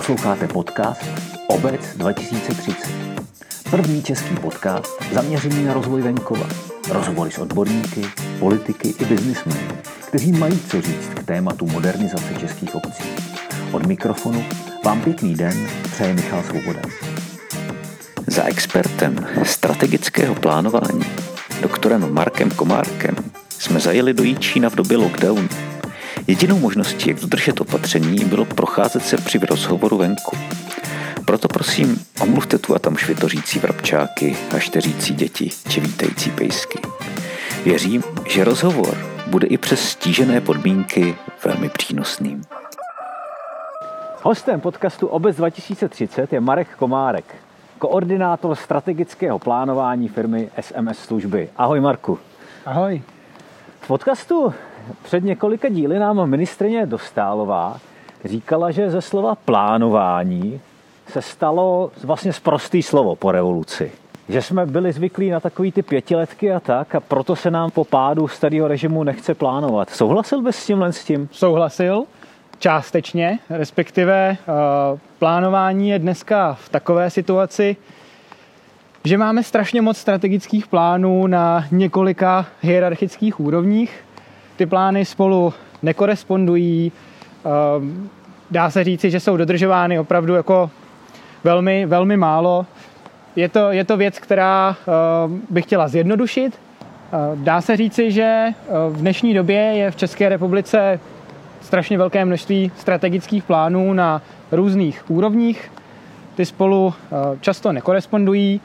Posloucháte podcast Obec 2030. První český podcast zaměřený na rozvoj venkova. Rozhovory s odborníky, politiky i biznismeny, kteří mají co říct k tématu modernizace českých obcí. Od mikrofonu vám pěkný den přeje Michal Svoboda. Za expertem strategického plánování, doktorem Markem Komárkem, jsme zajeli do Jíčína v době lockdownu. Jedinou možností, jak dodržet opatření, bylo procházet se při rozhovoru venku. Proto prosím, omluvte tu a tam švitořící vrabčáky a šteřící děti či vítající pejsky. Věřím, že rozhovor bude i přes stížené podmínky velmi přínosným. Hostem podcastu Obec 2030 je Marek Komárek, koordinátor strategického plánování firmy SMS služby. Ahoj Marku. Ahoj. V podcastu před několika díly nám ministrině Dostálová říkala, že ze slova plánování se stalo vlastně zprostý slovo po revoluci. Že jsme byli zvyklí na takový ty pětiletky a tak a proto se nám po pádu starého režimu nechce plánovat. Souhlasil bys s tímhle s tím? Souhlasil, částečně, respektive uh, plánování je dneska v takové situaci, že máme strašně moc strategických plánů na několika hierarchických úrovních. Ty plány spolu nekorespondují, uh, dá se říci, že jsou dodržovány opravdu jako velmi, velmi málo. Je to, je to věc, která uh, bych chtěla zjednodušit. Uh, dá se říci, že v dnešní době je v České republice strašně velké množství strategických plánů na různých úrovních. Ty spolu často nekorespondují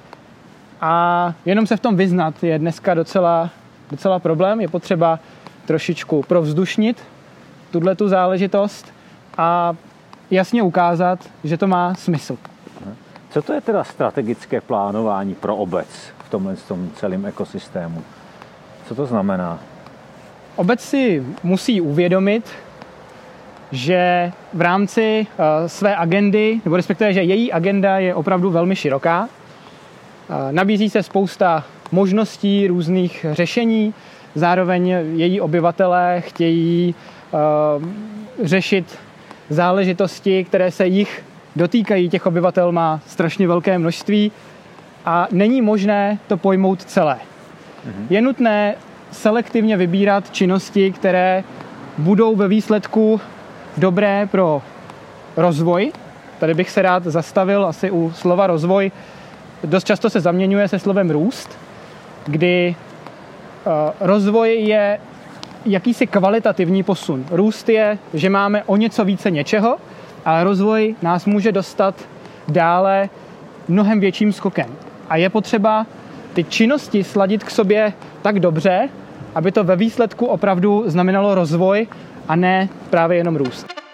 a jenom se v tom vyznat je dneska docela, docela problém. Je potřeba trošičku provzdušnit tuhle tu záležitost a jasně ukázat, že to má smysl. Co to je teda strategické plánování pro obec v tomhle tom celém ekosystému? Co to znamená? Obec si musí uvědomit, že v rámci uh, své agendy, nebo respektive, že její agenda je opravdu velmi široká. Uh, nabízí se spousta možností, různých řešení, zároveň její obyvatelé chtějí uh, řešit záležitosti, které se jich dotýkají těch obyvatel, má strašně velké množství a není možné to pojmout celé. Mhm. Je nutné selektivně vybírat činnosti, které budou ve výsledku dobré pro rozvoj. Tady bych se rád zastavil asi u slova rozvoj. Dost často se zaměňuje se slovem růst, kdy rozvoj je jakýsi kvalitativní posun. Růst je, že máme o něco více něčeho, ale rozvoj nás může dostat dále mnohem větším skokem. A je potřeba ty činnosti sladit k sobě tak dobře, aby to ve výsledku opravdu znamenalo rozvoj a ne právě jenom růst.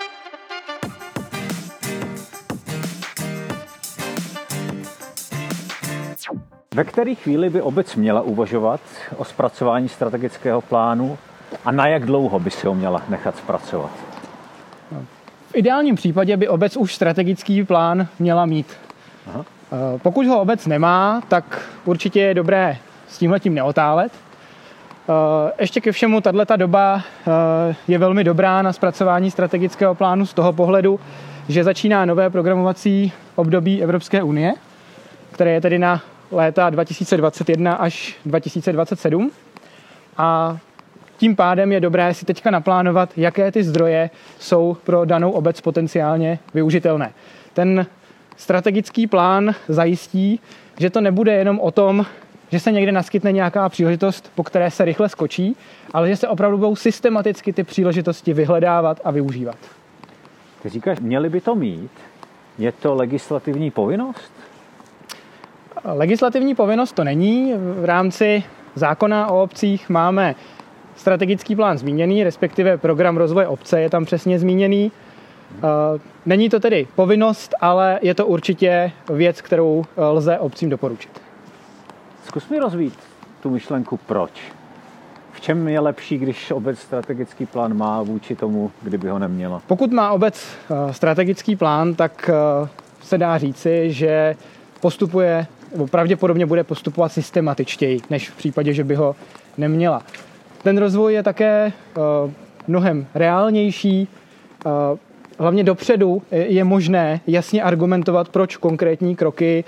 Ve které chvíli by obec měla uvažovat o zpracování strategického plánu a na jak dlouho by si ho měla nechat zpracovat? V ideálním případě by obec už strategický plán měla mít. Aha. Eh, pokud ho obec nemá, tak určitě je dobré s tímhletím neotálet. Eh, ještě ke všemu, tato doba eh, je velmi dobrá na zpracování strategického plánu z toho pohledu, že začíná nové programovací období Evropské unie, které je tedy na léta 2021 až 2027. A tím pádem je dobré si teďka naplánovat, jaké ty zdroje jsou pro danou obec potenciálně využitelné. Ten strategický plán zajistí, že to nebude jenom o tom, že se někde naskytne nějaká příležitost, po které se rychle skočí, ale že se opravdu budou systematicky ty příležitosti vyhledávat a využívat. Ty říkáš, měli by to mít? Je to legislativní povinnost? Legislativní povinnost to není. V rámci zákona o obcích máme strategický plán zmíněný, respektive program rozvoje obce je tam přesně zmíněný. Eh, není to tedy povinnost, ale je to určitě věc, kterou eh, lze obcím doporučit. Zkus mi rozvít tu myšlenku proč. V čem je lepší, když obec strategický plán má vůči tomu, kdyby ho neměla? Pokud má obec eh, strategický plán, tak se dá říci, že postupuje, nebo pravděpodobně bude postupovat systematičtěji, než v případě, že by ho neměla. Ten rozvoj je také mnohem reálnější, hlavně dopředu je možné jasně argumentovat, proč konkrétní kroky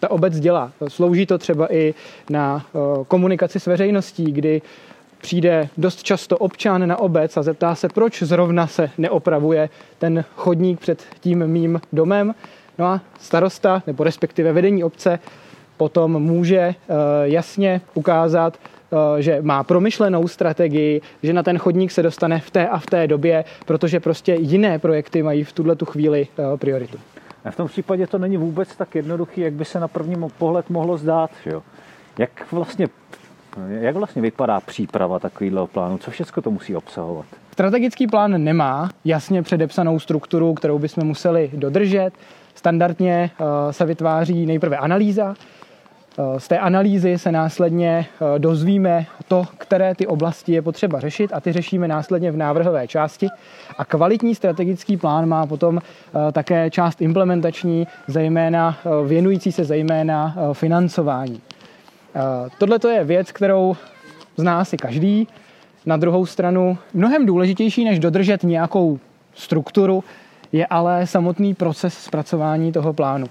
ta obec dělá. Slouží to třeba i na komunikaci s veřejností, kdy přijde dost často občan na obec a zeptá se, proč zrovna se neopravuje ten chodník před tím mým domem. No a starosta, nebo respektive vedení obce, potom může eh, jasně ukázat, eh, že má promyšlenou strategii, že na ten chodník se dostane v té a v té době, protože prostě jiné projekty mají v tuhle tu chvíli eh, prioritu. A v tom případě to není vůbec tak jednoduchý, jak by se na první pohled mohlo zdát. Že jo? Jak vlastně jak vlastně vypadá příprava takového plánu? Co všechno to musí obsahovat? Strategický plán nemá jasně předepsanou strukturu, kterou bychom museli dodržet. Standardně eh, se vytváří nejprve analýza. Eh, z té analýzy se následně eh, dozvíme to, které ty oblasti je potřeba řešit a ty řešíme následně v návrhové části. A kvalitní strategický plán má potom také část implementační, zejména věnující se zejména financování. Tohle je věc, kterou zná si každý. Na druhou stranu mnohem důležitější, než dodržet nějakou strukturu, je ale samotný proces zpracování toho plánu.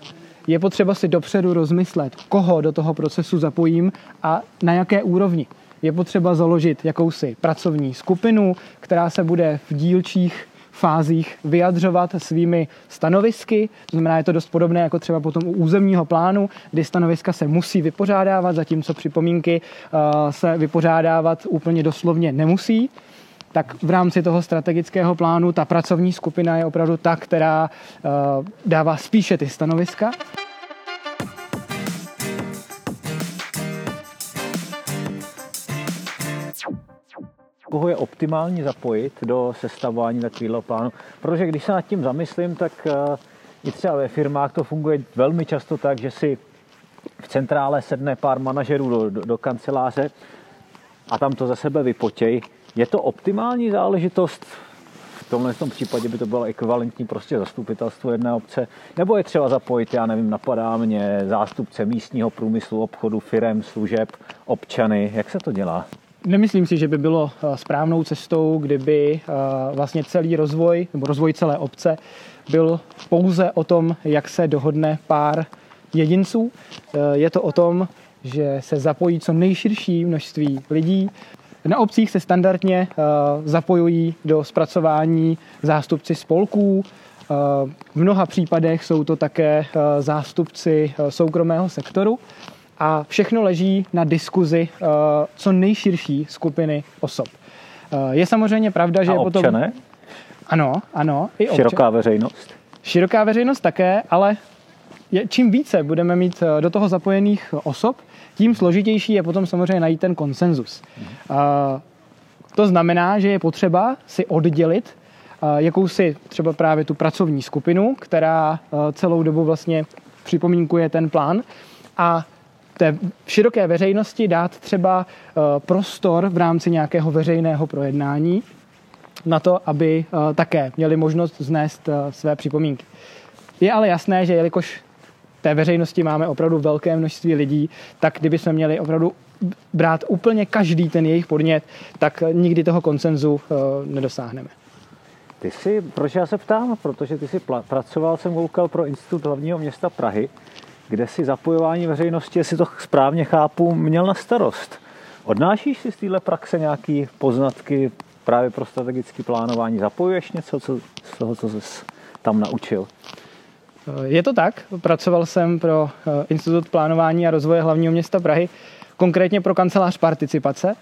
Je potřeba si dopředu rozmyslet, koho do toho procesu zapojím a na jaké úrovni. Je potřeba založit jakousi pracovní skupinu, která se bude v dílčích fázích vyjadřovat svými stanovisky. To znamená, je to dost podobné jako třeba potom u územního plánu, kdy stanoviska se musí vypořádávat, zatímco připomínky uh, se vypořádávat úplně doslovně nemusí tak v rámci toho strategického plánu ta pracovní skupina je opravdu ta, která uh, dává spíše ty stanoviska. koho je optimální zapojit do sestavování takového plánu. Protože když se nad tím zamyslím, tak eh, i třeba ve firmách to funguje velmi často tak, že si v centrále sedne pár manažerů do, do, do kanceláře a tam to za sebe vypotěj. Je to optimální záležitost? V tomhle tom případě by to bylo ekvivalentní prostě zastupitelstvo jedné obce, nebo je třeba zapojit, já nevím, napadá mě zástupce místního průmyslu, obchodu, firem, služeb, občany. Jak se to dělá? Nemyslím si, že by bylo eh, správnou cestou, kdyby eh, vlastně celý rozvoj nebo rozvoj celé obce byl pouze o tom, jak se dohodne pár jedinců. Eh, je to o tom, že se zapojí co nejširší množství lidí. Na obcích se standardně zapojují do zpracování zástupci spolků. V mnoha případech jsou to také zástupci soukromého sektoru a všechno leží na diskuzi co nejširší skupiny osob. Je samozřejmě pravda, že a je potom... Občané? Ano, ano. I občan... Široká veřejnost? Široká veřejnost také, ale je, čím více budeme mít eh, do toho zapojených osob, tím složitější je potom samozřejmě najít ten konsenzus. To znamená, že je potřeba si oddělit jakousi třeba právě tu pracovní skupinu, která celou dobu vlastně připomínkuje ten plán a té široké veřejnosti dát třeba prostor v rámci nějakého veřejného projednání na to, aby také měli možnost znést své připomínky. Je ale jasné, že jelikož té veřejnosti máme opravdu velké množství lidí, tak kdyby jsme měli opravdu brát úplně každý ten jejich podnět, tak nikdy toho koncenzu nedosáhneme. Ty jsi, proč já se ptám? Protože ty jsi pracoval, jsem koukal pro Institut hlavního města Prahy kde si zapojování veřejnosti, jestli to správně chápu, měl na starost. Odnášíš si z téhle praxe nějaké poznatky právě pro strategické plánování? Zapojuješ něco co, z toho, co jsi tam naučil? Je to tak. Pracoval jsem pro eh, Institut plánování a rozvoje hlavního města Prahy, konkrétně pro kancelář participace,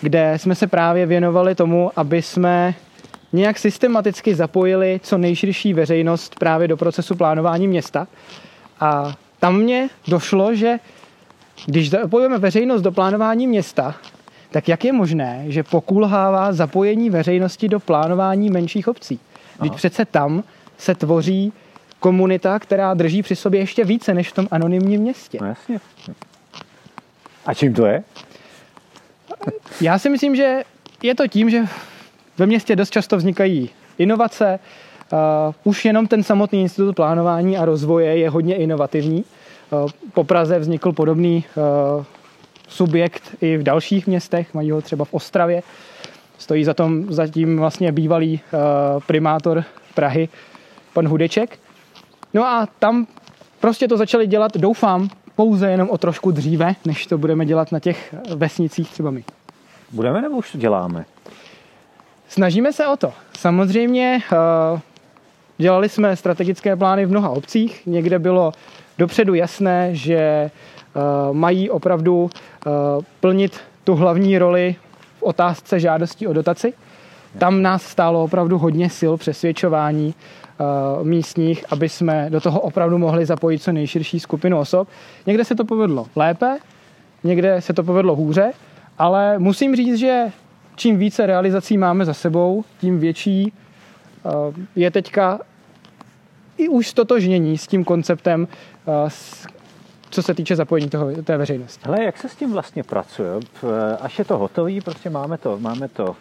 kde jsme se právě věnovali tomu, aby jsme nějak systematicky zapojili co nejširší veřejnost právě do procesu plánování města. A tam mě došlo, že když zapojíme veřejnost do plánování města, tak jak je možné, že pokulhává zapojení veřejnosti do plánování menších obcí? Když přece tam se tvoří komunita, která drží při sobě ještě více než v tom anonymním městě. No jasně. A čím to je? Já si myslím, že je to tím, že ve městě dost často vznikají inovace, Uh, už jenom ten samotný institut plánování a rozvoje je hodně inovativní. Uh, po Praze vznikl podobný uh, subjekt i v dalších městech, mají ho třeba v Ostravě. Stojí za tom zatím vlastně bývalý primátor Prahy, pan Hudeček. No a tam prostě to začali dělat, doufám, pouze jenom o trošku dříve, než to budeme dělat na těch vesnicích třeba my. Budeme nebo už to děláme? Snažíme se o to. Samozřejmě eh, dělali jsme strategické plány v mnoha obcích. Někde bylo dopředu jasné, že eh, mají opravdu eh, plnit tu hlavní roli v otázce žádostí o dotaci. Tam nás stálo opravdu hodně sil přesvědčování místních, aby jsme do toho opravdu mohli zapojit co nejširší skupinu osob. Někde se to povedlo lépe, někde se to povedlo hůře, ale musím říct, že čím více realizací máme za sebou, tím větší eh, je teďka i už stotožnění s tím konceptem, eh, co se týče zapojení toho, té veřejnosti. Hele, jak se s tím vlastně pracuje? Až je to hotový, prostě máme to, máme to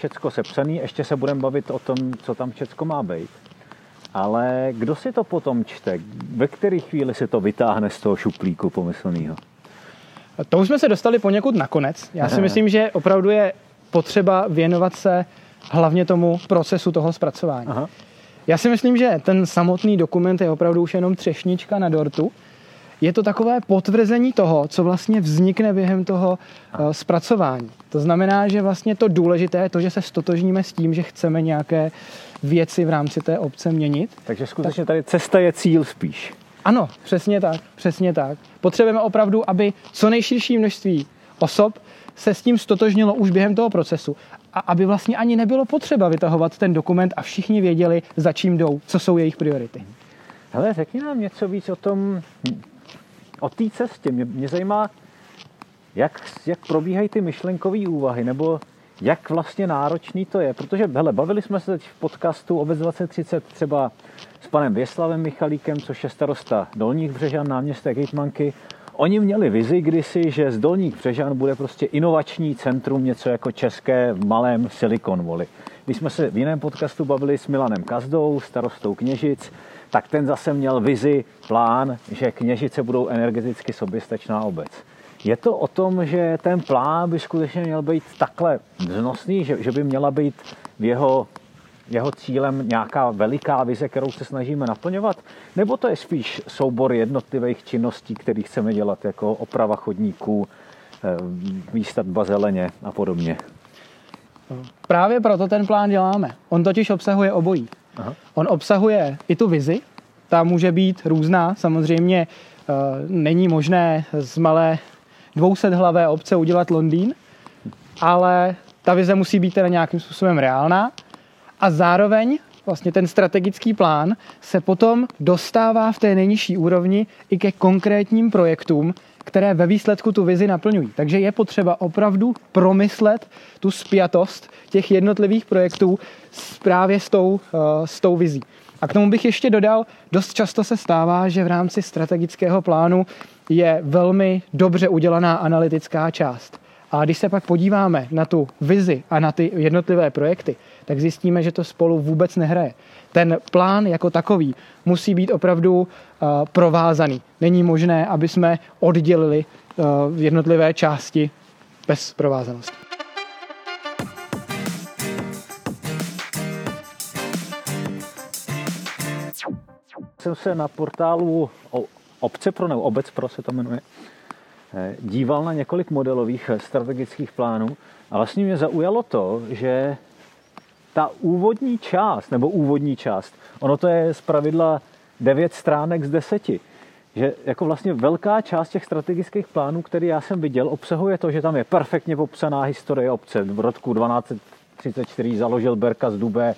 všecko sepsané, ještě se budeme bavit o tom, co tam všecko má být. Ale kdo si to potom čte? Ve které chvíli se to vytáhne z toho šuplíku pomyslného? To už jsme se dostali poněkud nakonec. Já si myslím, že opravdu je potřeba věnovat se hlavně tomu procesu toho zpracování. Aha. Já si myslím, že ten samotný dokument je opravdu už jenom třešnička na dortu. Je to takové potvrzení toho, co vlastně vznikne během toho uh, zpracování. To znamená, že vlastně to důležité je to, že se stotožníme s tím, že chceme nějaké věci v rámci té obce měnit. Takže skutečně tady cesta je cíl spíš. Ano, přesně tak, přesně tak. Potřebujeme opravdu, aby co nejširší množství osob se s tím stotožnilo už během toho procesu a aby vlastně ani nebylo potřeba vytahovat ten dokument a všichni věděli, za čím jdou, co jsou jejich priority. Hele, řekni nám něco víc o tom, o té cestě. Mě, mě zajímá, jak, jak probíhají ty myšlenkové úvahy, nebo jak vlastně náročný to je. Protože, hele, bavili jsme se teď v podcastu Obec 2030 třeba s panem Věslavem Michalíkem, což je starosta Dolních Břežan, náměstek Hejtmanky. Oni měli vizi kdysi, že z Dolních Břežan bude prostě inovační centrum, něco jako české v malém Silicon Valley. Když jsme se v jiném podcastu bavili s Milanem Kazdou, starostou Kněžic, tak ten zase měl vizi, plán, že Kněžice budou energeticky soběstačná obec. Je to o tom, že ten plán by skutečně měl být takhle vznosný, že, že by měla být v jeho, jeho cílem nějaká veliká vize, kterou se snažíme naplňovat? Nebo to je spíš soubor jednotlivých činností, které chceme dělat, jako oprava chodníků, eh, výstavba zeleně a podobně? Právě proto ten plán děláme. On totiž obsahuje obojí. Aha. On obsahuje i tu vizi, ta může být různá. Samozřejmě eh, není možné z malé 200 hlavé obce udělat Londýn, ale ta vize musí být teda nějakým způsobem reálná a zároveň vlastně ten strategický plán se potom dostává v té nejnižší úrovni i ke konkrétním projektům, které ve výsledku tu vizi naplňují. Takže je potřeba opravdu promyslet tu spjatost těch jednotlivých projektů právě s tou, eh, s tou vizí. A k tomu bych ještě dodal, dost často se stává, že v rámci strategického plánu je velmi dobře udělaná analytická část. A když se pak podíváme na tu vizi a na ty jednotlivé projekty, tak zjistíme, že to spolu vůbec nehraje. Ten plán jako takový musí být opravdu uh, provázaný. Není možné, aby jsme oddělili uh, jednotlivé části bez provázanosti. Jsem se na portálu Obce pro nebo Obec pro se to jmenuje, eh, díval na několik modelových strategických plánů a vlastně mě zaujalo to, že ta úvodní část, nebo úvodní část, ono to je z pravidla 9 stránek z 10, že jako vlastně velká část těch strategických plánů, které já jsem viděl, obsahuje to, že tam je perfektně popsaná historie obce. V roku 1234 založil Berka z Dubé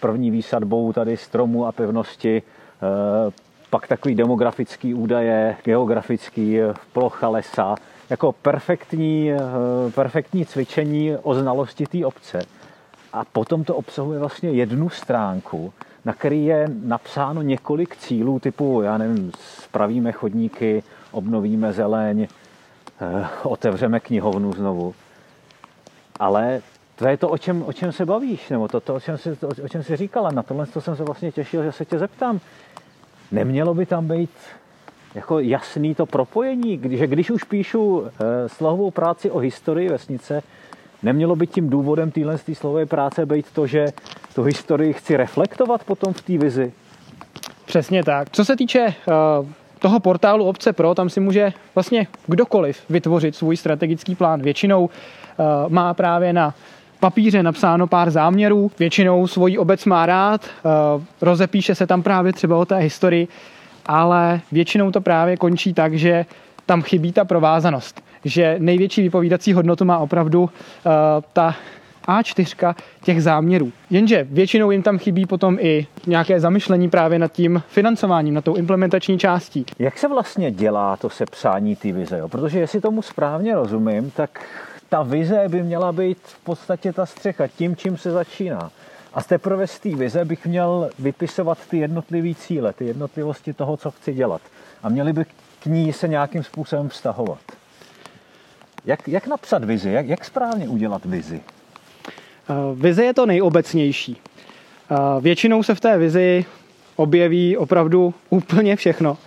první výsadbou tady stromů a pevnosti, eh, pak takový demografický údaje, geografický, plocha lesa, jako perfektní, eh, perfektní cvičení o znalosti té obce. A potom to obsahuje vlastně jednu stránku, na který je napsáno několik cílů typu, já nevím, spravíme chodníky, obnovíme zeleň, eh, otevřeme knihovnu znovu. Ale to je to, o čem, o čem se bavíš, nebo to, to o, čem jsi, o, o čem jsi říkala. Na tohle to jsem se vlastně těšil, že se tě zeptám. Nemělo by tam být jako jasný to propojení, že když už píšu eh, slohovou práci o historii vesnice, Nemělo by tím důvodem téhle slové práce být to, že tu historii chci reflektovat potom v té vizi? Přesně tak. Co se týče uh, toho portálu Obce Pro, tam si může vlastně kdokoliv vytvořit svůj strategický plán. Většinou uh, má právě na papíře napsáno pár záměrů, většinou svoji obec má rád, uh, rozepíše se tam právě třeba o té historii, ale většinou to právě končí tak, že tam chybí ta provázanost, že největší vypovídací hodnotu má opravdu uh, ta A4 těch záměrů. Jenže většinou jim tam chybí potom i nějaké zamyšlení právě nad tím financováním, nad tou implementační částí. Jak se vlastně dělá to sepsání té vize? Jo? Protože jestli tomu správně rozumím, tak ta vize by měla být v podstatě ta střecha, tím, čím se začíná. A z teprve z té vize bych měl vypisovat ty jednotlivé cíle, ty jednotlivosti toho, co chci dělat. A měli by k ní se nějakým způsobem vztahovat. Jak, jak napsat vizi? Jak, jak správně udělat vizi? Uh, vize je to nejobecnější. Uh, většinou se v té vizi objeví opravdu úplně všechno.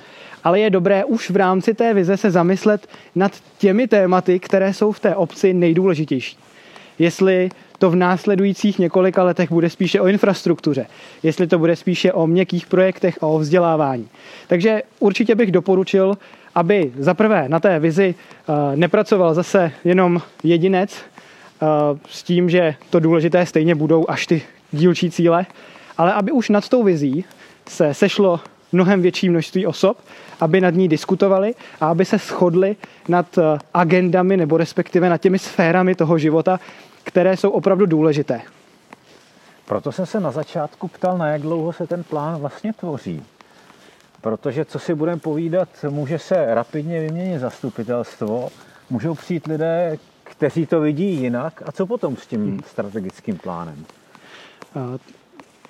Ale je dobré už v rámci té vize se zamyslet nad těmi tématy, které jsou v té obci nejdůležitější. Jestli to v následujících několika letech bude spíše o infrastruktuře, jestli to bude spíše o měkkých projektech a o vzdělávání. Takže určitě bych doporučil, aby za prvé na té vizi eh, nepracoval zase jenom jedinec eh, s tím, že to důležité stejně budou až ty dílčí cíle, ale aby už nad tou vizí se sešlo mnohem větší množství osob, aby nad ní diskutovali a aby se shodli nad eh, agendami nebo respektive nad těmi sférami toho života, které jsou opravdu důležité. Proto jsem se na začátku ptal, na jak dlouho se ten plán vlastně tvoří. Protože, co si budeme povídat, může se rapidně vyměnit zastupitelstvo, můžou přijít lidé, kteří to vidí jinak. A co potom s tím hmm. strategickým plánem?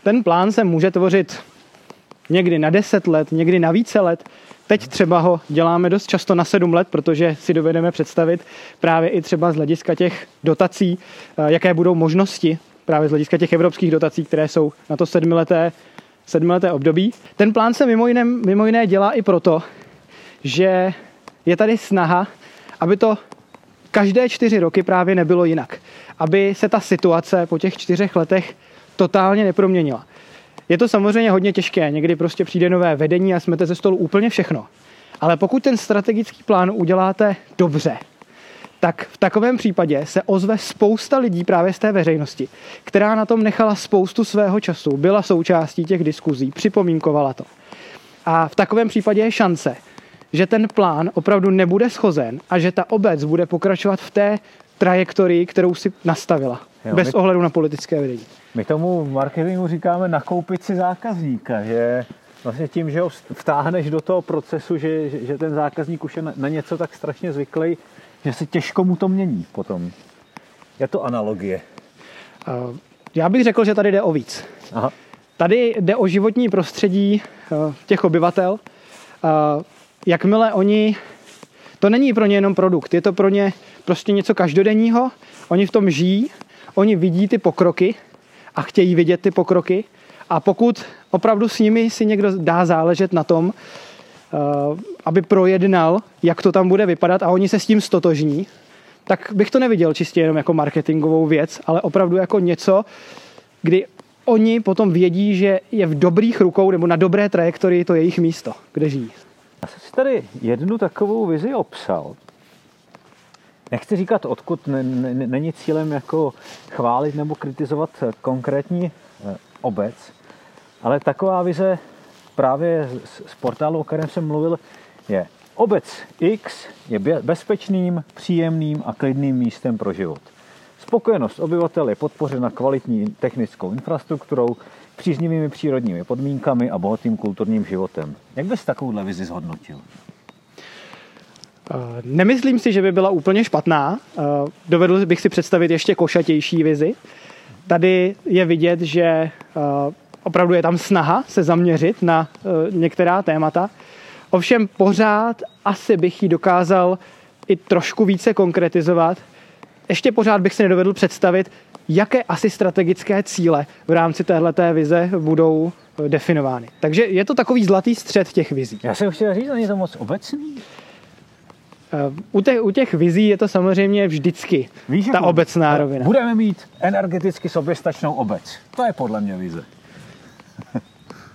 Ten plán se může tvořit někdy na 10 let, někdy na více let. Teď třeba ho děláme dost často na 7 let, protože si dovedeme představit právě i třeba z hlediska těch dotací, jaké budou možnosti právě z hlediska těch evropských dotací, které jsou na to sedmileté, sedmileté období. Ten plán se mimo jiné, mimo jiné dělá i proto, že je tady snaha, aby to každé čtyři roky právě nebylo jinak. Aby se ta situace po těch čtyřech letech totálně neproměnila. Je to samozřejmě hodně těžké, někdy prostě přijde nové vedení a smete ze stolu úplně všechno. Ale pokud ten strategický plán uděláte dobře, tak v takovém případě se ozve spousta lidí právě z té veřejnosti, která na tom nechala spoustu svého času, byla součástí těch diskuzí, připomínkovala to. A v takovém případě je šance, že ten plán opravdu nebude schozen a že ta obec bude pokračovat v té trajektorii, kterou si nastavila, jo, bez my, ohledu na politické vedení. My tomu marketingu říkáme nakoupit si zákazníka, že vlastně tím, že ho vtáhneš do toho procesu, že, že ten zákazník už je na, na něco tak strašně zvyklý, že se těžko mu to mění potom. Je to analogie. Já bych řekl, že tady jde o víc. Aha. Tady jde o životní prostředí eh, těch obyvatel. Jakmile oni, to není pro ně jenom produkt, je to pro ně prostě něco každodenního, oni v tom žijí, oni vidí ty pokroky a chtějí vidět ty pokroky a pokud opravdu s nimi si někdo dá záležet na tom, eh, aby projednal, jak to tam bude vypadat a oni se s tím stotožní, tak bych to neviděl čistě jenom jako marketingovou věc, ale opravdu jako něco, kdy oni potom vědí, že je v dobrých rukou nebo na dobré trajektorii to jejich místo, kde žijí. Já jsem si tady jednu takovou vizi obsal. Nechci říkat, odkud není cílem jako chválit nebo kritizovat konkrétní eh, obec, ale taková vize právě z portálu, o kterém jsem mluvil, je obec X je bezpečným, příjemným a klidným místem pro život. Spokojenost obyvatel je podpořena kvalitní technickou infrastrukturou, příznivými přírodními podmínkami a bohatým kulturním životem. Jak bys takovouhle vizi zhodnotil? Eh, nemyslím si, že by byla úplně špatná. Eh, dovedl bych si představit ještě košatější vizi. Tady je vidět, že eh, opravdu je tam snaha se zaměřit na některá témata. Ovšem pořád asi bych ji dokázal i trošku více konkretizovat. Ještě pořád bych si nedovedl představit, jaké asi strategické cíle v rámci téhleté vize budou definovány. Takže je to takový zlatý střed těch vizí. Já jsem chtěl říct, není to moc obecný. U těch, u těch vizí je to samozřejmě vždycky Víš, ta obecná rovina. Budeme mít energeticky soběstačnou obec. To je podle mě vize.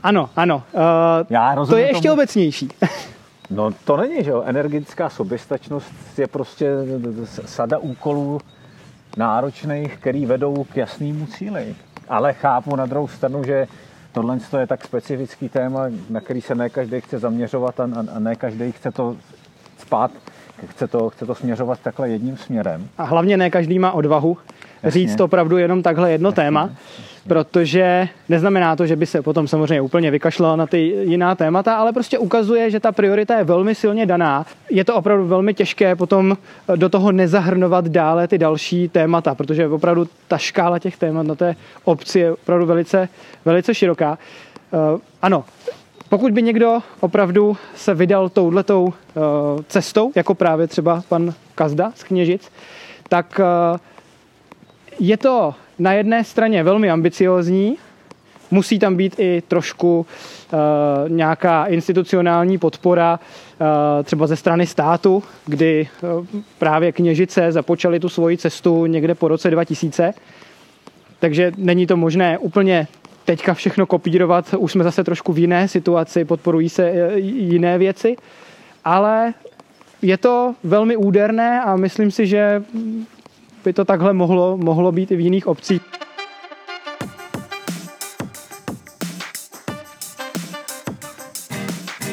Ano, ano. Uh, Já to je ještě tomu... obecnější. no to není, že jo. Energetická soběstačnost je prostě sada úkolů náročných, který vedou k jasnému cíli. Ale chápu na druhou stranu, že tohle je tak specifický téma, na který se ne každý chce zaměřovat a, a ne každý chce to spát, chce to, chce to směřovat takhle jedním směrem. A hlavně ne každý má odvahu Jasně. říct opravdu jenom takhle jedno Jasně. téma protože neznamená to, že by se potom samozřejmě úplně vykašlal na ty jiná témata, ale prostě ukazuje, že ta priorita je velmi silně daná. Je to opravdu velmi těžké potom do toho nezahrnovat dále ty další témata, protože opravdu ta škála těch témat na té obci je opravdu velice, velice široká. Uh, ano, pokud by někdo opravdu se vydal touhletou uh, cestou, jako právě třeba pan Kazda z Kněžic, tak uh, je to na jedné straně velmi ambiciozní, musí tam být i trošku uh, nějaká institucionální podpora uh, třeba ze strany státu, kdy uh, právě kněžice započaly tu svoji cestu někde po roce 2000. Takže není to možné úplně teďka všechno kopírovat, už jsme zase trošku v jiné situaci, podporují se jiné věci, ale je to velmi úderné a myslím si, že by to takhle mohlo, mohlo být i v jiných obcích.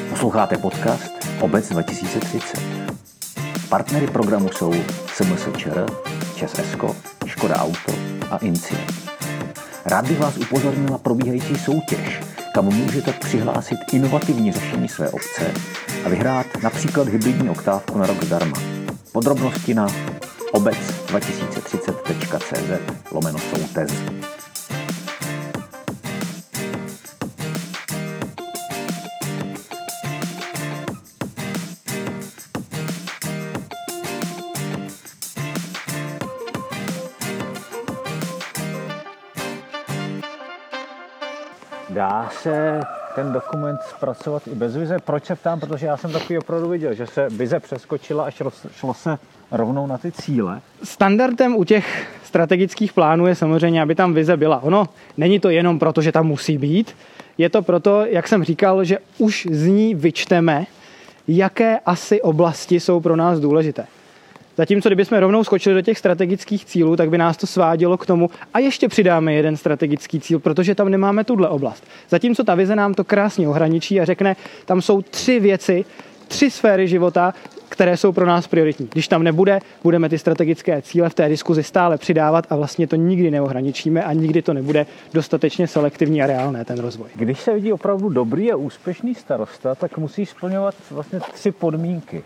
Posloucháte podcast Obec 2030. Partnery programu jsou SMSČR, Čes Esko, Škoda Auto a Inci. Rád bych vás upozornil na probíhající soutěž, kam můžete přihlásit inovativní řešení své obce a vyhrát například hybridní oktávku na rok zdarma. Podrobnosti na obec2030.cz lomeno soutez. Dá se ten dokument zpracovat i bez vize. Proč se ptám? Protože já jsem takový opravdu viděl, že se vize přeskočila a šlo, se rovnou na ty cíle. Standardem u těch strategických plánů je samozřejmě, aby tam vize byla. Ono není to jenom proto, že tam musí být, je to proto, jak jsem říkal, že už z ní vyčteme, jaké asi oblasti jsou pro nás důležité. Zatímco kdybychom rovnou skočili do těch strategických cílů, tak by nás to svádělo k tomu a ještě přidáme jeden strategický cíl, protože tam nemáme tuhle oblast. Zatímco ta vize nám to krásně ohraničí a řekne, tam jsou tři věci, tři sféry života, které jsou pro nás prioritní. Když tam nebude, budeme ty strategické cíle v té diskuzi stále přidávat a vlastně to nikdy neohraničíme a nikdy to nebude dostatečně selektivní a reálné ten rozvoj. Když se vidí opravdu dobrý a úspěšný starosta, tak musí splňovat vlastně tři podmínky.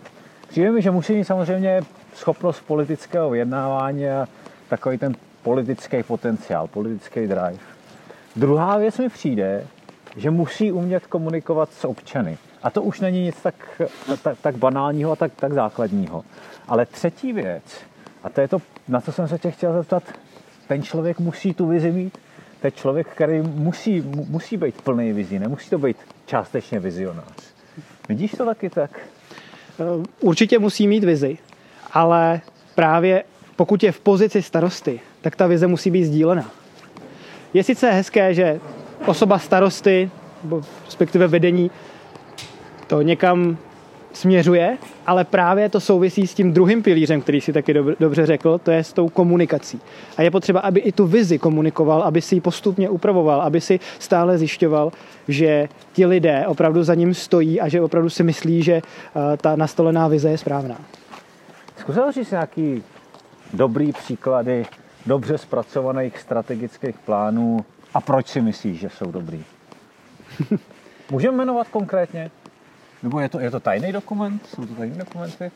Přijde mi, že musí mít samozřejmě schopnost politického vyjednávání a takový ten politický potenciál, politický drive. Druhá věc mi přijde, že musí umět komunikovat s občany. A to už není nic tak, tak, tak banálního a tak, tak základního. Ale třetí věc, a to je to, na co jsem se tě chtěl zeptat, ten člověk musí tu vizi mít, je člověk, který musí, musí být plný vizí, nemusí to být částečně vizionář. Vidíš to taky tak? Určitě musí mít vizi, ale právě pokud je v pozici starosty, tak ta vize musí být sdílená. Je sice hezké, že osoba starosty, nebo respektive vedení, to někam směřuje, ale právě to souvisí s tím druhým pilířem, který si taky dobře řekl, to je s tou komunikací. A je potřeba, aby i tu vizi komunikoval, aby si ji postupně upravoval, aby si stále zjišťoval, že ti lidé opravdu za ním stojí a že opravdu si myslí, že eh, ta nastolená vize je správná. Zkusil jsi nějaký dobrý příklady dobře zpracovaných strategických plánů a proč si myslíš, že jsou dobrý? Můžeme jmenovat konkrétně? Nebo je to, je to tajný dokument? Jsou to tajné dokumenty?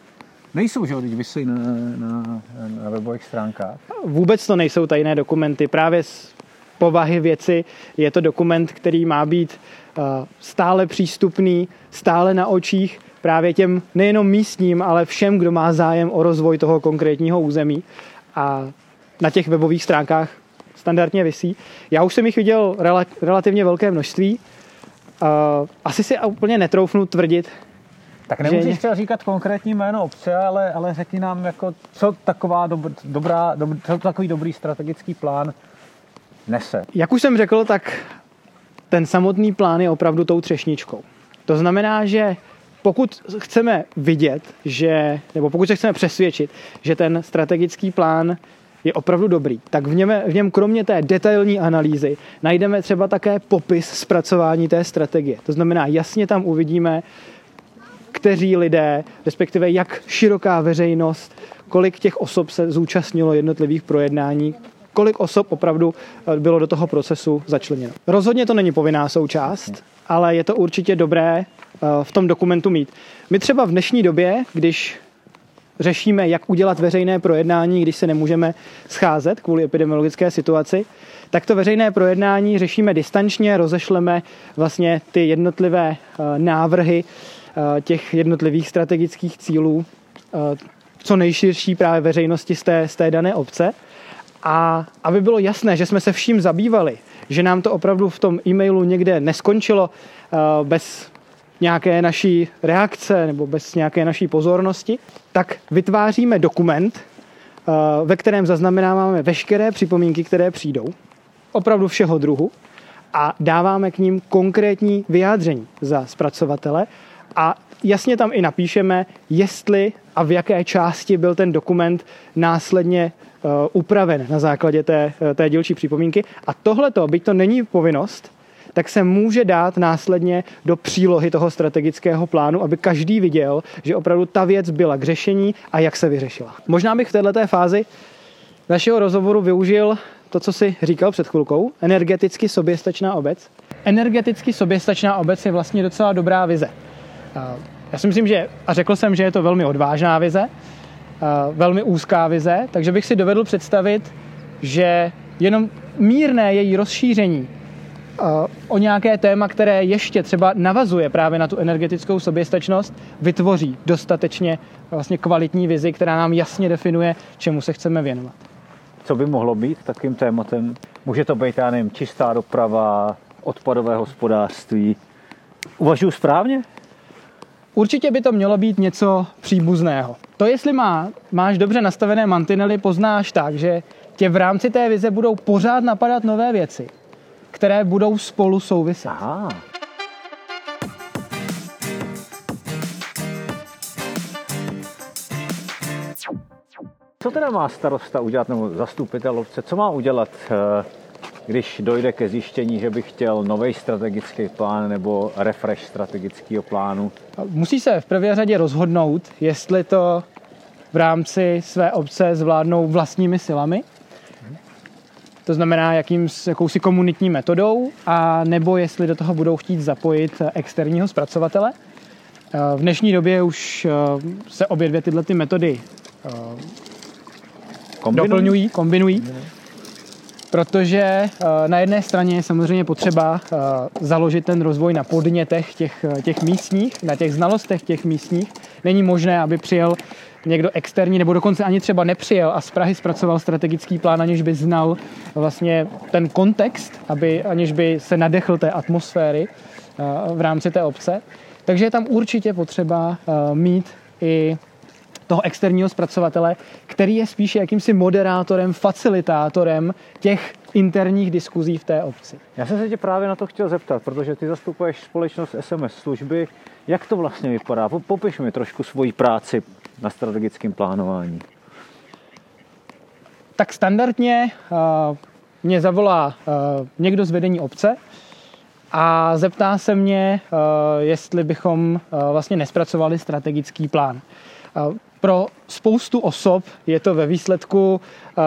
Nejsou, že jo, teď vysí na, na, na webových stránkách? Vůbec to nejsou tajné dokumenty. Právě z povahy věci je to dokument, který má být uh, stále přístupný, stále na očích právě těm nejenom místním, ale všem, kdo má zájem o rozvoj toho konkrétního území. A na těch webových stránkách standardně visí. Já už jsem jich viděl relativně velké množství. Asi si úplně netroufnu tvrdit, Tak nemusíš třeba říkat konkrétní jméno obce, ale, ale řekni nám, jako, co, taková dob, dobrá, dob, co takový dobrý strategický plán nese. Jak už jsem řekl, tak ten samotný plán je opravdu tou třešničkou. To znamená, že pokud chceme vidět, že, nebo pokud se chceme přesvědčit, že ten strategický plán je opravdu dobrý, tak v něm, v něm kromě té detailní analýzy najdeme třeba také popis zpracování té strategie. To znamená, jasně tam uvidíme, kteří lidé, respektive jak široká veřejnost, kolik těch osob se zúčastnilo jednotlivých projednání, kolik osob opravdu eh, bylo do toho procesu začleněno. Rozhodně to není povinná součást, ale je to určitě dobré v tom dokumentu mít. My třeba v dnešní době, když řešíme, jak udělat veřejné projednání, když se nemůžeme scházet kvůli epidemiologické situaci, tak to veřejné projednání řešíme distančně, rozešleme vlastně ty jednotlivé eh, návrhy těch jednotlivých strategických cílů co nejširší právě veřejnosti z té, z té dané obce. A aby bylo jasné, že jsme se vším zabývali, že nám to opravdu v tom e-mailu někde neskončilo bez nějaké naší reakce nebo bez nějaké naší pozornosti, tak vytváříme dokument, uh, ve kterém zaznamenáváme veškeré připomínky, které přijdou, opravdu všeho druhu, a dáváme k ním konkrétní vyjádření za zpracovatele a jasně tam i napíšeme, jestli a v jaké části byl ten dokument následně uh, upraven na základě té, uh, té dílčí připomínky. A tohleto, byť to není povinnost, tak se může dát následně do přílohy toho strategického plánu, aby každý viděl, že opravdu ta věc byla k řešení a jak se vyřešila. Možná bych v této fázi našeho rozhovoru využil to, co si říkal před chvilkou, energeticky soběstačná obec. Energeticky soběstačná obec je vlastně docela dobrá vize. Já si myslím, že, a řekl jsem, že je to velmi odvážná vize, velmi úzká vize, takže bych si dovedl představit, že jenom mírné její rozšíření o nějaké téma, které ještě třeba navazuje právě na tu energetickou soběstačnost, vytvoří dostatečně vlastně kvalitní vizi, která nám jasně definuje, čemu se chceme věnovat. Co by mohlo být takým tématem? Může to být, já nevím, čistá doprava, odpadové hospodářství. Uvažuji správně? Určitě by to mělo být něco příbuzného. To, jestli má, máš dobře nastavené mantinely, poznáš tak, že tě v rámci té vize budou pořád napadat nové věci, které budou spolu souviset. Aha. Co teda má starosta udělat, nebo zastupitel obce, co má udělat eh, když dojde ke zjištění, že bych chtěl nový strategický plán nebo refresh strategického plánu? Musí se v prvé řadě rozhodnout, jestli to v rámci své obce zvládnou vlastními silami, to znamená jakým, jakousi komunitní metodou, a nebo jestli do toho budou chtít zapojit externího zpracovatele. V dnešní době už eh, se obě dvě tyhle ty metody eh, kombinují, doplňují, kombinují. kombinují protože eh, na jedné straně je samozřejmě potřeba eh, založit ten rozvoj na podnětech těch, eh, těch místních, na těch znalostech těch místních. Není možné, aby přijel někdo externí, nebo dokonce ani třeba nepřijel a z Prahy zpracoval strategický plán, aniž by znal vlastně ten kontext, aby, aniž by se nadechl té atmosféry v rámci té obce. Takže je tam určitě potřeba mít i toho externího zpracovatele, který je spíše jakýmsi moderátorem, facilitátorem těch interních diskuzí v té obci. Já jsem se tě právě na to chtěl zeptat, protože ty zastupuješ společnost SMS služby. Jak to vlastně vypadá? Popiš mi trošku svoji práci na strategickém plánování. Tak standardně uh, mě zavolá uh, někdo z vedení obce a zeptá se mě, uh, jestli bychom uh, vlastně nespracovali strategický plán. Uh, pro spoustu osob je to ve výsledku uh,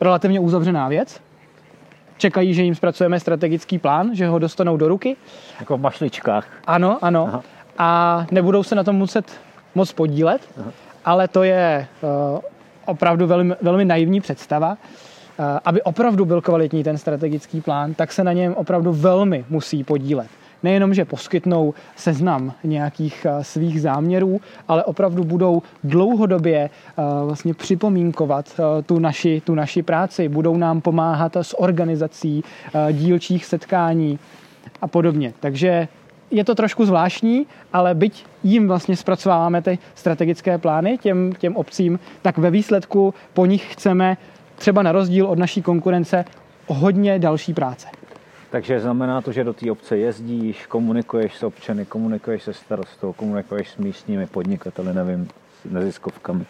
relativně uzavřená věc. Čekají, že jim zpracujeme strategický plán, že ho dostanou do ruky. Jako v mašličkách. Ano, ano. Aha. A nebudou se na tom muset moc podílet, Aha. ale to je uh, opravdu velmi, velmi naivní představa. Uh, aby opravdu byl kvalitní ten strategický plán, tak se na něm opravdu velmi musí podílet nejenom, že poskytnou seznam nějakých eh, svých záměrů, ale opravdu budou dlouhodobě eh, vlastně připomínkovat eh, tu naši, tu naši práci, budou nám pomáhat s organizací dílčích setkání a podobně. Takže je to trošku zvláštní, ale byť jim vlastně zpracováváme ty strategické plány těm, těm obcím, tak ve výsledku po nich chceme třeba na rozdíl od naší konkurence hodně další práce. Takže znamená to, že do té obce jezdíš, komunikuješ s občany, komunikuješ se starostou, komunikuješ s místními podnikateli, nevím, s neziskovkami.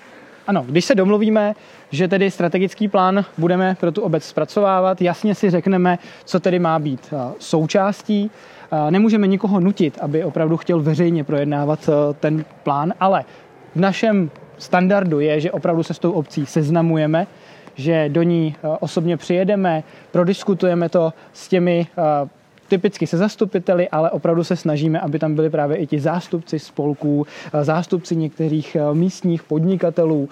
Ano, když se domluvíme, že tedy strategický plán budeme pro tu obec zpracovávat, jasně si řekneme, co tedy má být součástí. Nemůžeme nikoho nutit, aby opravdu chtěl veřejně projednávat ten plán, ale v našem standardu je, že opravdu se s tou obcí seznamujeme, že do ní osobně přijedeme, prodiskutujeme to s těmi typicky se zastupiteli, ale opravdu se snažíme, aby tam byli právě i ti zástupci spolků, eh, zástupci některých eh, místních podnikatelů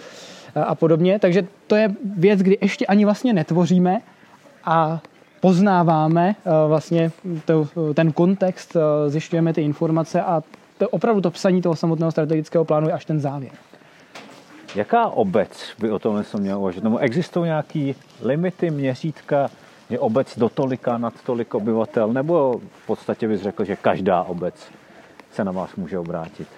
eh, a podobně. Takže to je věc, kdy ještě ani vlastně netvoříme a poznáváme vlastně ten kontext, zjišťujeme ty informace a to opravdu to psaní toho samotného strategického plánu je až ten závěr. Jaká obec by o tomhle měla uvažovat? Nebo existují nějaké limity, měřítka, je obec do tolika nad tolik obyvatel, nebo v podstatě bys řekl, že každá obec se na vás může obrátit?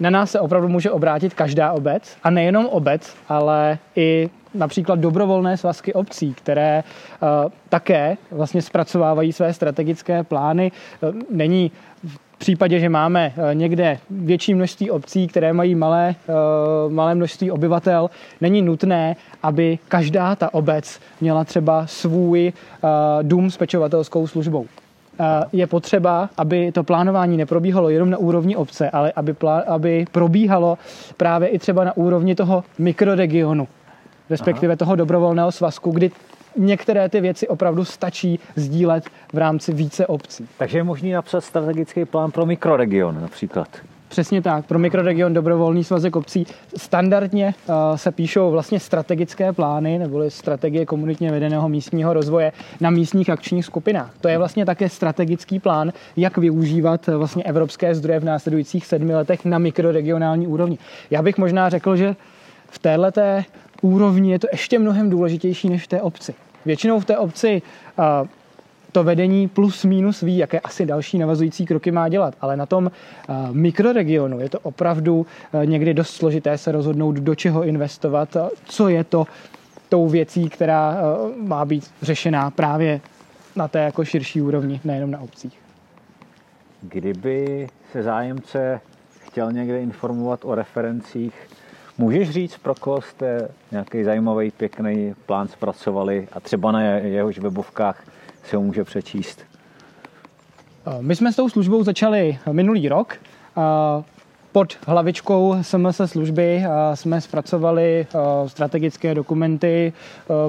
Na nás se opravdu může obrátit každá obec a nejenom obec, ale i například dobrovolné svazky obcí, které uh, také vlastně zpracovávají své strategické plány. Uh, není v případě, že máme eh, někde větší množství obcí, které mají malé, eh, malé množství obyvatel, není nutné, aby každá ta obec měla třeba svůj eh, dům s pečovatelskou službou. Je potřeba, aby to plánování neprobíhalo jenom na úrovni obce, ale aby, plá, aby probíhalo právě i třeba na úrovni toho mikroregionu, respektive Aha. toho dobrovolného svazku, kdy některé ty věci opravdu stačí sdílet v rámci více obcí. Takže je možný napsat strategický plán pro mikroregion například. Přesně tak. Pro mikroregion Dobrovolný svazek obcí standardně uh, se píšou vlastně strategické plány neboli strategie komunitně vedeného místního rozvoje na místních akčních skupinách. To je vlastně také strategický plán, jak využívat uh, vlastně evropské zdroje v následujících sedmi letech na mikroregionální úrovni. Já bych možná řekl, že v této úrovni je to ještě mnohem důležitější než v té obci. Většinou v té obci to vedení plus minus ví, jaké asi další navazující kroky má dělat, ale na tom mikroregionu je to opravdu někdy dost složité se rozhodnout, do čeho investovat, co je to tou věcí, která má být řešená právě na té jako širší úrovni, nejenom na obcích. Kdyby se zájemce chtěl někde informovat o referencích Můžeš říct, pro koho jste nějaký zajímavý, pěkný plán zpracovali a třeba na jehož webovkách si ho může přečíst? My jsme s tou službou začali minulý rok. Pod hlavičkou SMS služby jsme zpracovali strategické dokumenty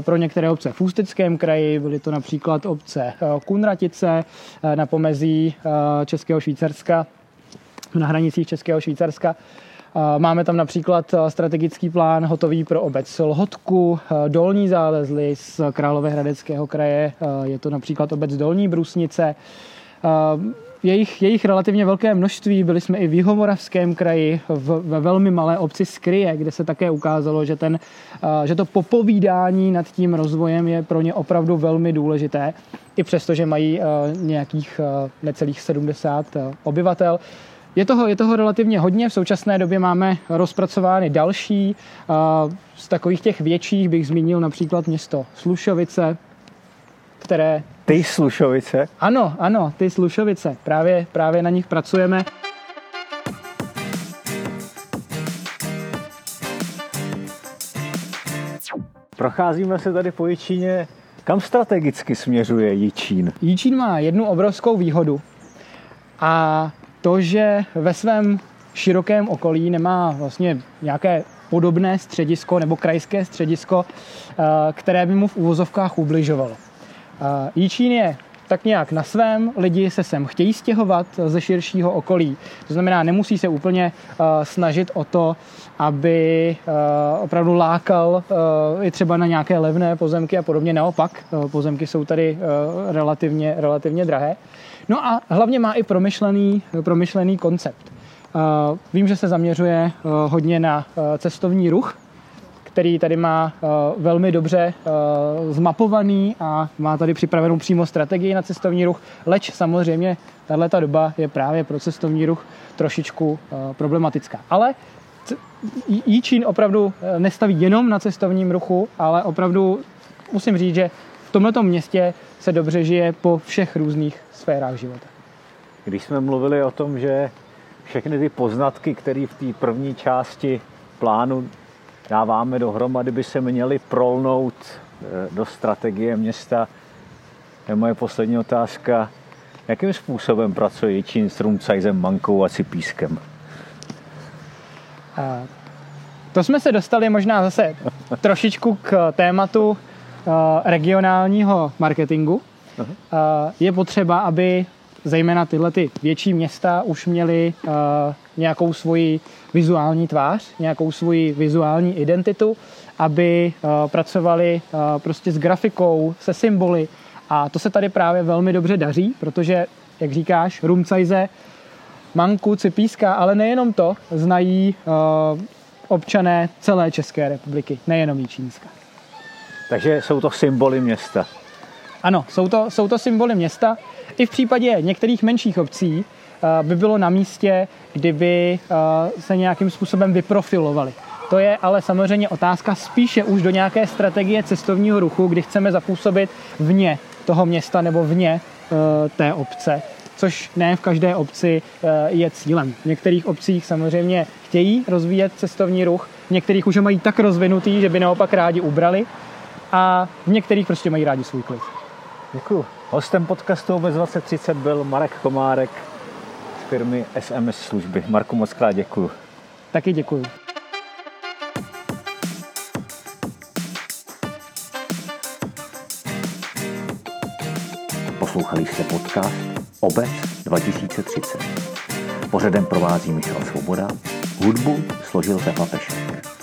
pro některé obce v Ústeckém kraji. Byly to například obce Kunratice na pomezí Českého Švýcarska, na hranicích Českého Švýcarska Máme tam například strategický plán hotový pro obec Lhotku, Dolní zálezly z Královéhradeckého kraje, je to například obec Dolní Brusnice. Jejich, jejich relativně velké množství, byli jsme i v Jihomoravském kraji, v, ve velmi malé obci Skryje, kde se také ukázalo, že, ten, že to popovídání nad tím rozvojem je pro ně opravdu velmi důležité, i přesto, že mají nějakých necelých 70 obyvatel. Je toho, je toho relativně hodně. V současné době máme rozpracovány další. Z takových těch větších bych zmínil například město Slušovice, které... Ty Slušovice? Ano, ano, ty Slušovice. Právě, právě na nich pracujeme. Procházíme se tady po Jičíně. Kam strategicky směřuje Jičín? Jičín má jednu obrovskou výhodu. A to, že ve svém širokém okolí nemá vlastně nějaké podobné středisko nebo krajské středisko, eh, které by mu v úvozovkách ubližovalo. Eh, Jičín je tak nějak na svém, lidi se sem chtějí stěhovat ze širšího okolí. To znamená, nemusí se úplně uh, snažit o to, aby uh, opravdu lákal uh, i třeba na nějaké levné pozemky a podobně. Naopak, pozemky jsou tady relativně, relativně drahé. No a hlavně má i promyšlený, promyšlený koncept. Uh, vím, že se zaměřuje uh, hodně na uh, cestovní ruch, který tady má velmi dobře zmapovaný a má tady připravenou přímo strategii na cestovní ruch, leč samozřejmě tahle doba je právě pro cestovní ruch trošičku problematická. Ale Jíčín opravdu nestaví jenom na cestovním ruchu, ale opravdu musím říct, že v tomto městě se dobře žije po všech různých sférách života. Když jsme mluvili o tom, že všechny ty poznatky, které v té první části plánu dáváme dohromady, by se měly prolnout eh, do strategie města, je moje poslední otázka. Jakým způsobem pracuje Jičín s Rumcajzem, Mankou a Cipískem? A to jsme se dostali možná zase trošičku k tématu regionálního marketingu. Uh-huh. Je potřeba, aby zejména tyhle ty větší města už měly uh, nějakou svoji vizuální tvář, nějakou svoji vizuální identitu, aby pracovali prostě s grafikou, se symboly. A to se tady právě velmi dobře daří, protože, jak říkáš, Rumcajze, Manku, Cipíska, ale nejenom to, znají občané celé České republiky, nejenom Jíčínska. Takže jsou to symboly města. Ano, jsou to, jsou to symboly města. I v případě některých menších obcí uh, by bylo na místě, kdyby uh, se nějakým způsobem vyprofilovali. To je ale samozřejmě otázka spíše už do nějaké strategie cestovního ruchu, kdy chceme zapůsobit vně toho města nebo vně uh, té obce, což ne v každé obci je cílem. V některých obcích samozřejmě chtějí rozvíjet cestovní ruch, v některých už ho mají tak rozvinutý, že by naopak rádi ubrali a v některých prostě mají rádi svůj klid. Děkuji. Hostem podcastu Obec 2030 byl Marek Komárek z firmy SMS služby. Marku, moc krát děkuji. Taky děkuji. Poslouchali jste podcast Obec 2030. Pořadem provází Michal Svoboda, hudbu složil Pepa Pešek.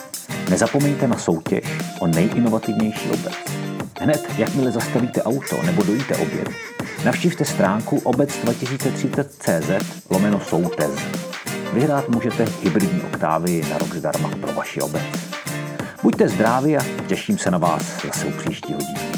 Nezapomeňte na soutěž o nejinovativnější obec. Hned, jakmile zastavíte auto nebo dojíte oběd, navštivte stránku obec2030.cz lomeno soutez. Vyhrát můžete hybridní oktávy na rok zdarma pro vaši obec. Buďte zdraví a těším se na vás zase u příštího dílu.